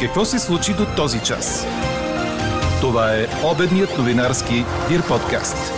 Какво се случи до този час? Това е обедният новинарски Дир подкаст.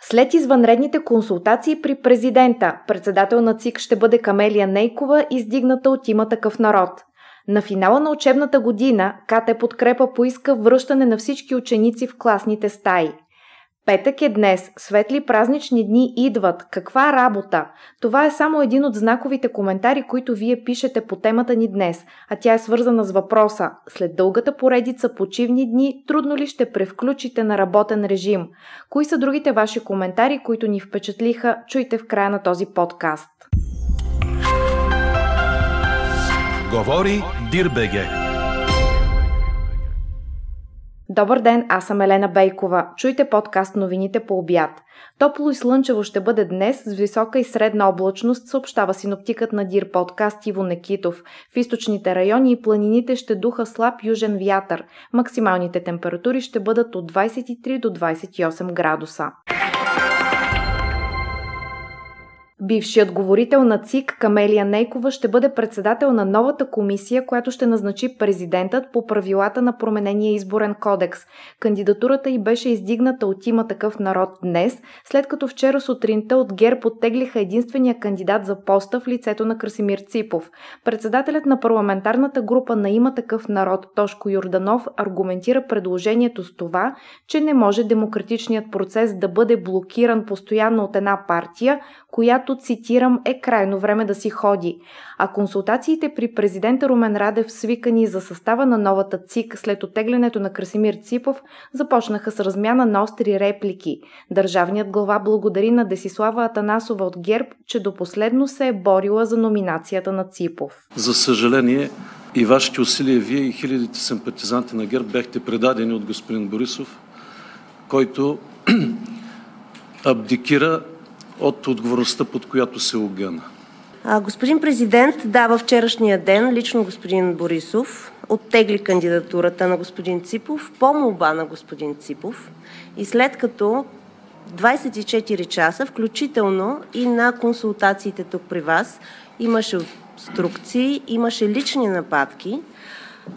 След извънредните консултации при президента, председател на ЦИК ще бъде Камелия Нейкова, издигната от има такъв народ. На финала на учебната година КТ Подкрепа поиска връщане на всички ученици в класните стаи – Петък е днес, светли празнични дни идват. Каква работа? Това е само един от знаковите коментари, които вие пишете по темата ни днес, а тя е свързана с въпроса. След дългата поредица почивни дни, трудно ли ще превключите на работен режим? Кои са другите ваши коментари, които ни впечатлиха? Чуйте в края на този подкаст. Говори Дирбеге. Добър ден, аз съм Елена Бейкова. Чуйте подкаст новините по обяд. Топло и слънчево ще бъде днес с висока и средна облачност, съобщава синоптикът на Дир подкаст Иво Некитов. В източните райони и планините ще духа слаб южен вятър. Максималните температури ще бъдат от 23 до 28 градуса. Бившият говорител на ЦИК Камелия Нейкова ще бъде председател на новата комисия, която ще назначи президентът по правилата на променения изборен кодекс. Кандидатурата й беше издигната от има такъв народ днес, след като вчера сутринта от ГЕР подтеглиха единствения кандидат за поста в лицето на Красимир Ципов. Председателят на парламентарната група на има такъв народ Тошко Юрданов аргументира предложението с това, че не може демократичният процес да бъде блокиран постоянно от една партия, която, цитирам, е крайно време да си ходи. А консултациите при президента Румен Радев, свикани за състава на новата ЦИК след отеглянето на Красимир Ципов, започнаха с размяна на остри реплики. Държавният глава благодари на Десислава Атанасова от ГЕРБ, че до последно се е борила за номинацията на Ципов. За съжаление, и вашите усилия, вие и хилядите симпатизанти на ГЕРБ бяхте предадени от господин Борисов, който абдикира от отговорността, под която се огъна. А, господин президент, да, във вчерашния ден лично господин Борисов оттегли кандидатурата на господин Ципов по молба на господин Ципов и след като 24 часа, включително и на консултациите тук при вас, имаше инструкции, имаше лични нападки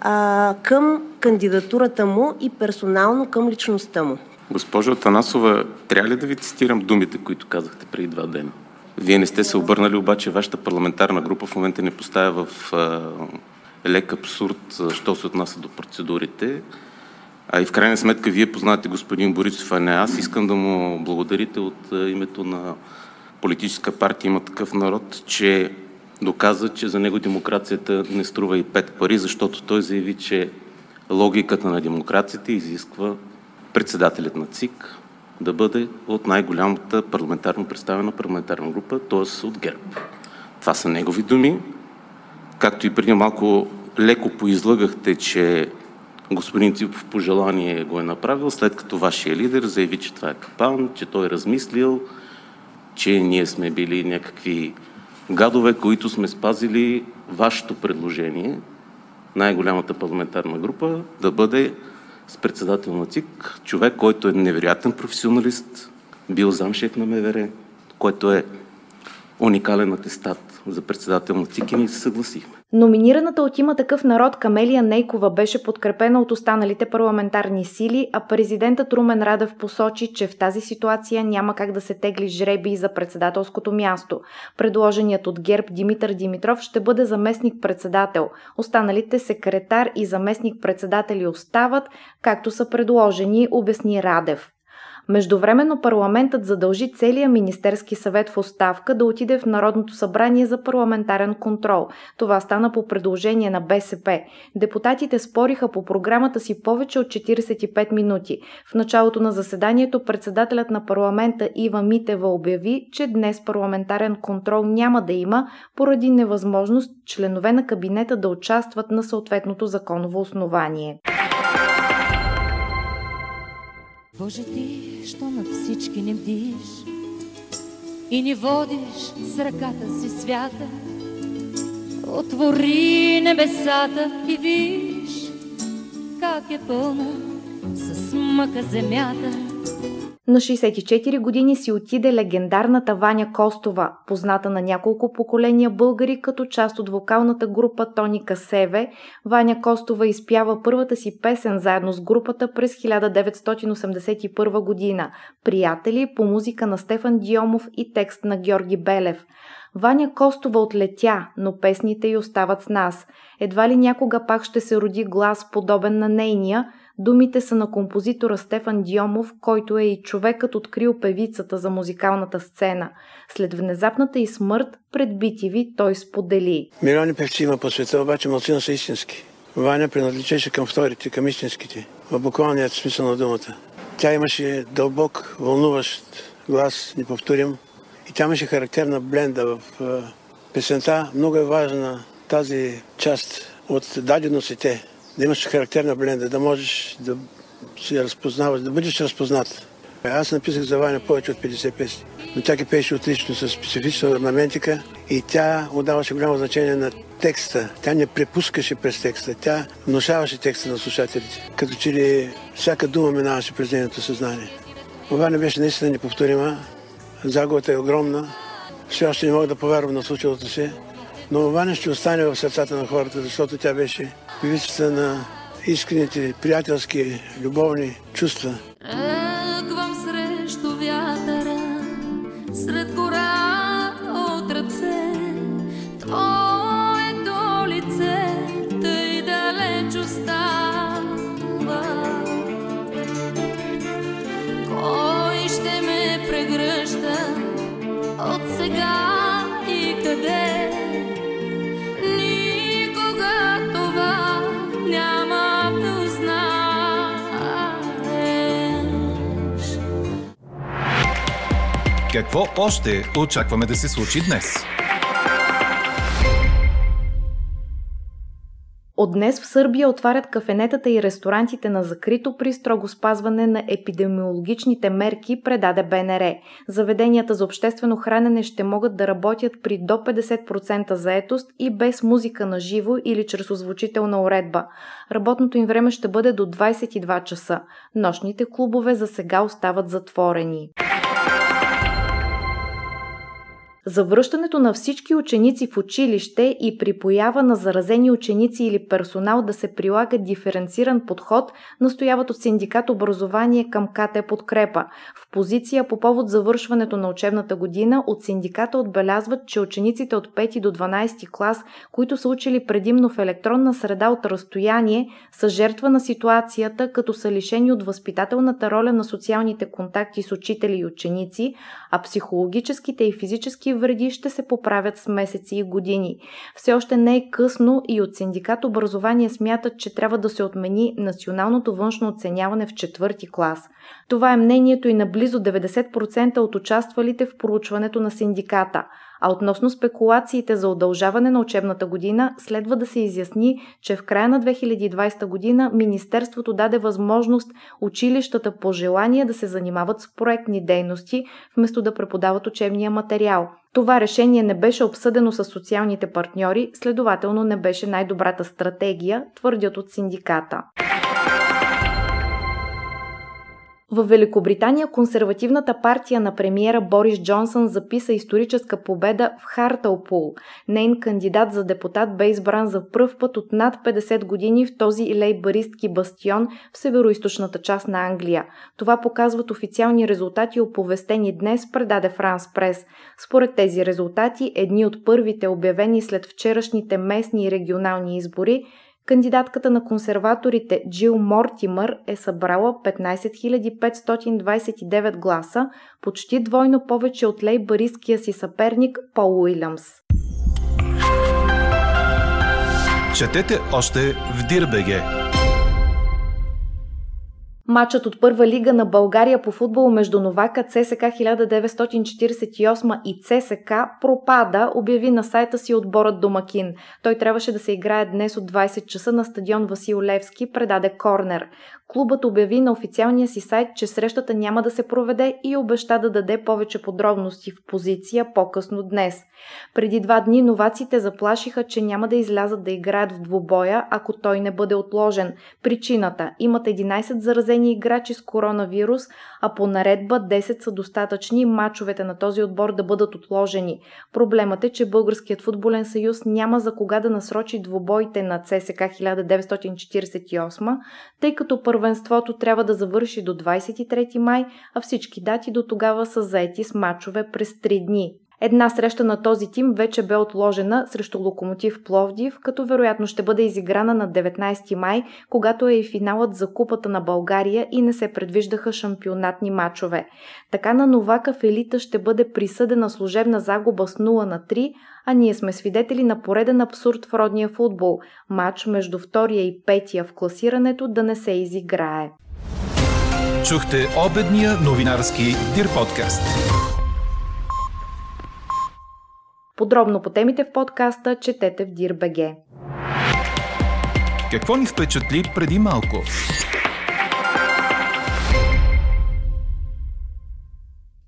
а, към кандидатурата му и персонално към личността му. Госпожо Атанасова, трябва ли да ви цитирам думите, които казахте преди два дена? Вие не сте се обърнали, обаче вашата парламентарна група в момента не поставя в а, лек абсурд, що се отнася до процедурите. А и в крайна сметка вие познавате господин Борисов, а не аз. Искам да му благодарите от името на политическа партия има такъв народ, че доказа, че за него демокрацията не струва и пет пари, защото той заяви, че логиката на демокрацията изисква председателят на ЦИК да бъде от най-голямата парламентарно представена парламентарна група, т.е. от ГЕРБ. Това са негови думи. Както и преди малко леко поизлъгахте, че господин Ципов по желание го е направил, след като вашия лидер заяви, че това е капан, че той е размислил, че ние сме били някакви гадове, които сме спазили вашето предложение, най-голямата парламентарна група, да бъде с председател на ЦИК, човек, който е невероятен професионалист, бил замшеф на МВР, който е уникален атестат за председател на ЦИК и ние се съгласихме. Номинираната от има такъв народ Камелия Нейкова беше подкрепена от останалите парламентарни сили, а президентът Румен Радев посочи, че в тази ситуация няма как да се тегли жреби за председателското място. Предложеният от ГЕРБ Димитър Димитров ще бъде заместник-председател. Останалите секретар и заместник-председатели остават, както са предложени, обясни Радев. Междувременно парламентът задължи целия Министерски съвет в оставка да отиде в Народното събрание за парламентарен контрол. Това стана по предложение на БСП. Депутатите спориха по програмата си повече от 45 минути. В началото на заседанието председателят на парламента Ива Митева обяви, че днес парламентарен контрол няма да има поради невъзможност членове на кабинета да участват на съответното законово основание. Боже ти, що над всички не бдиш и ни водиш с ръката си свята, отвори небесата и виж как е пълна с мъка земята. На 64 години си отиде легендарната Ваня Костова, позната на няколко поколения българи като част от вокалната група Тоника Севе. Ваня Костова изпява първата си песен заедно с групата през 1981 година «Приятели» по музика на Стефан Диомов и текст на Георги Белев. Ваня Костова отлетя, но песните й остават с нас. Едва ли някога пак ще се роди глас подобен на нейния – Думите са на композитора Стефан Диомов, който е и човекът открил певицата за музикалната сцена. След внезапната и смърт пред BTV той сподели. Милиони певци има по света, обаче малцина са истински. Ваня принадлежеше към вторите, към истинските, в буквалният смисъл на думата. Тя имаше дълбок, вълнуващ глас, неповторим. И тя имаше характерна бленда в песента. Много е важна тази част от даденостите, да имаш характерна бленда, да можеш да се разпознаваш, да бъдеш разпознат. Аз написах за Ваня повече от 50 песни, но тя ги пеше отлично, с специфична орнаментика и тя отдаваше голямо значение на текста. Тя не препускаше през текста, тя внушаваше текста на слушателите. Като че ли всяка дума минаваше през нейното съзнание. Ваня беше наистина неповторима, загубата е огромна. Все още не мога да повярвам на случилото се, но Ваня ще остане в сърцата на хората, защото тя беше певицата на искрените приятелски, любовни чувства. Какво още очакваме да се случи днес? От днес в Сърбия отварят кафенетата и ресторантите на закрито при строго спазване на епидемиологичните мерки, предаде БНР. Заведенията за обществено хранене ще могат да работят при до 50% заетост и без музика на живо или чрез озвучителна уредба. Работното им време ще бъде до 22 часа. Нощните клубове за сега остават затворени. Завръщането на всички ученици в училище и при поява на заразени ученици или персонал да се прилага диференциран подход, настояват от синдикат образование към КТ Подкрепа. В позиция по повод завършването на учебната година от синдиката отбелязват, че учениците от 5 до 12 клас, които са учили предимно в електронна среда от разстояние, са жертва на ситуацията, като са лишени от възпитателната роля на социалните контакти с учители и ученици, а психологическите и физически вреди ще се поправят с месеци и години. Все още не е късно и от синдикат образование смятат, че трябва да се отмени националното външно оценяване в четвърти клас. Това е мнението и на близо 90% от участвалите в проучването на синдиката – а относно спекулациите за удължаване на учебната година, следва да се изясни, че в края на 2020 година Министерството даде възможност училищата по желание да се занимават с проектни дейности, вместо да преподават учебния материал. Това решение не беше обсъдено с социалните партньори, следователно не беше най-добрата стратегия, твърдят от синдиката. В Великобритания консервативната партия на премиера Борис Джонсън записа историческа победа в Хартълпул. Нейн кандидат за депутат бе избран за пръв път от над 50 години в този лейбаристки бастион в североизточната част на Англия. Това показват официални резултати, оповестени днес, предаде Франс Прес. Според тези резултати, едни от първите обявени след вчерашните местни и регионални избори, Кандидатката на консерваторите Джил Мортимър е събрала 15 529 гласа, почти двойно повече от лейбаристския си съперник Пол Уилямс. Четете още в Дирбеге! Матчът от първа лига на България по футбол между Новака ЦСК 1948 и ЦСК пропада, обяви на сайта си отборът Домакин. Той трябваше да се играе днес от 20 часа на стадион Васил Левски, предаде Корнер. Клубът обяви на официалния си сайт, че срещата няма да се проведе и обеща да даде повече подробности в позиция по-късно днес. Преди два дни новаците заплашиха, че няма да излязат да играят в двубоя, ако той не бъде отложен. Причината – имат 11 заразени играчи с коронавирус, а по наредба 10 са достатъчни мачовете на този отбор да бъдат отложени. Проблемът е, че Българският футболен съюз няма за кога да насрочи двубоите на ЦСК 1948, тъй като първенството трябва да завърши до 23 май, а всички дати до тогава са заети с мачове през 3 дни. Една среща на този тим вече бе отложена срещу Локомотив Пловдив, като вероятно ще бъде изиграна на 19 май, когато е и финалът за Купата на България и не се предвиждаха шампионатни матчове. Така на Новака в елита ще бъде присъдена служебна загуба с 0 на 3, а ние сме свидетели на пореден абсурд в родния футбол – матч между втория и петия в класирането да не се изиграе. Чухте обедния новинарски Дир подкаст. Подробно по темите в подкаста четете в DIRBG. Какво ни впечатли преди малко?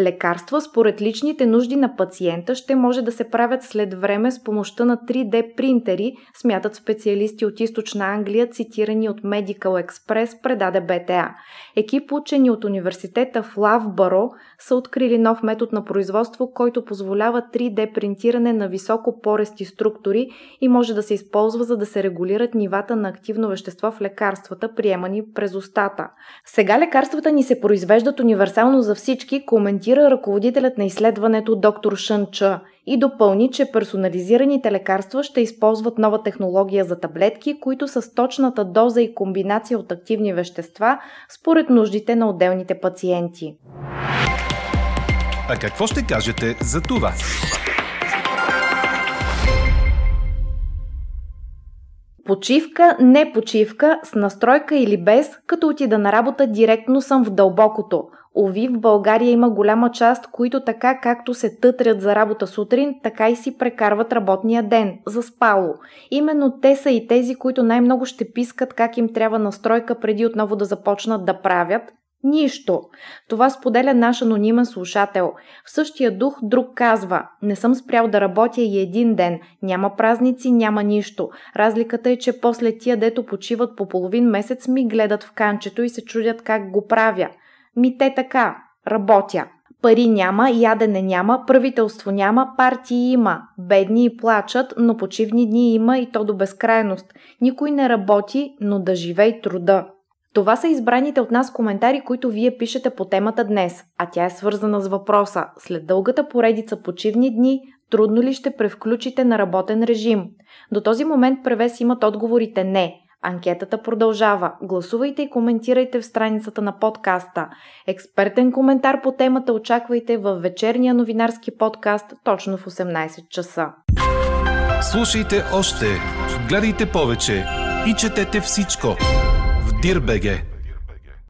Лекарства според личните нужди на пациента ще може да се правят след време с помощта на 3D принтери, смятат специалисти от източна Англия, цитирани от Medical Express, предаде БТА. Екип учени от университета в Лавбаро са открили нов метод на производство, който позволява 3D принтиране на високо порести структури и може да се използва за да се регулират нивата на активно вещество в лекарствата, приемани през устата. Сега лекарствата ни се произвеждат универсално за всички, коментира коментира ръководителят на изследването доктор Шън Ча и допълни, че персонализираните лекарства ще използват нова технология за таблетки, които са с точната доза и комбинация от активни вещества според нуждите на отделните пациенти. А какво ще кажете за това? Почивка, не почивка, с настройка или без, като отида на работа директно съм в дълбокото – Ови, в България има голяма част, които така както се тътрят за работа сутрин, така и си прекарват работния ден, за спало. Именно те са и тези, които най-много ще пискат как им трябва настройка преди отново да започнат да правят. Нищо. Това споделя наш анонимен слушател. В същия дух друг казва Не съм спрял да работя и един ден. Няма празници, няма нищо. Разликата е, че после тия, дето почиват по половин месец, ми гледат в канчето и се чудят как го правя. Ми те така, работя. Пари няма, ядене няма, правителство няма, партии има. Бедни и плачат, но почивни дни има и то до безкрайност. Никой не работи, но да живей труда. Това са избраните от нас коментари, които вие пишете по темата днес, а тя е свързана с въпроса. След дългата поредица почивни дни, трудно ли ще превключите на работен режим? До този момент превес имат отговорите не. Анкетата продължава. Гласувайте и коментирайте в страницата на подкаста. Експертен коментар по темата очаквайте в вечерния новинарски подкаст точно в 18 часа. Слушайте още, гледайте повече и четете всичко Дирбеге.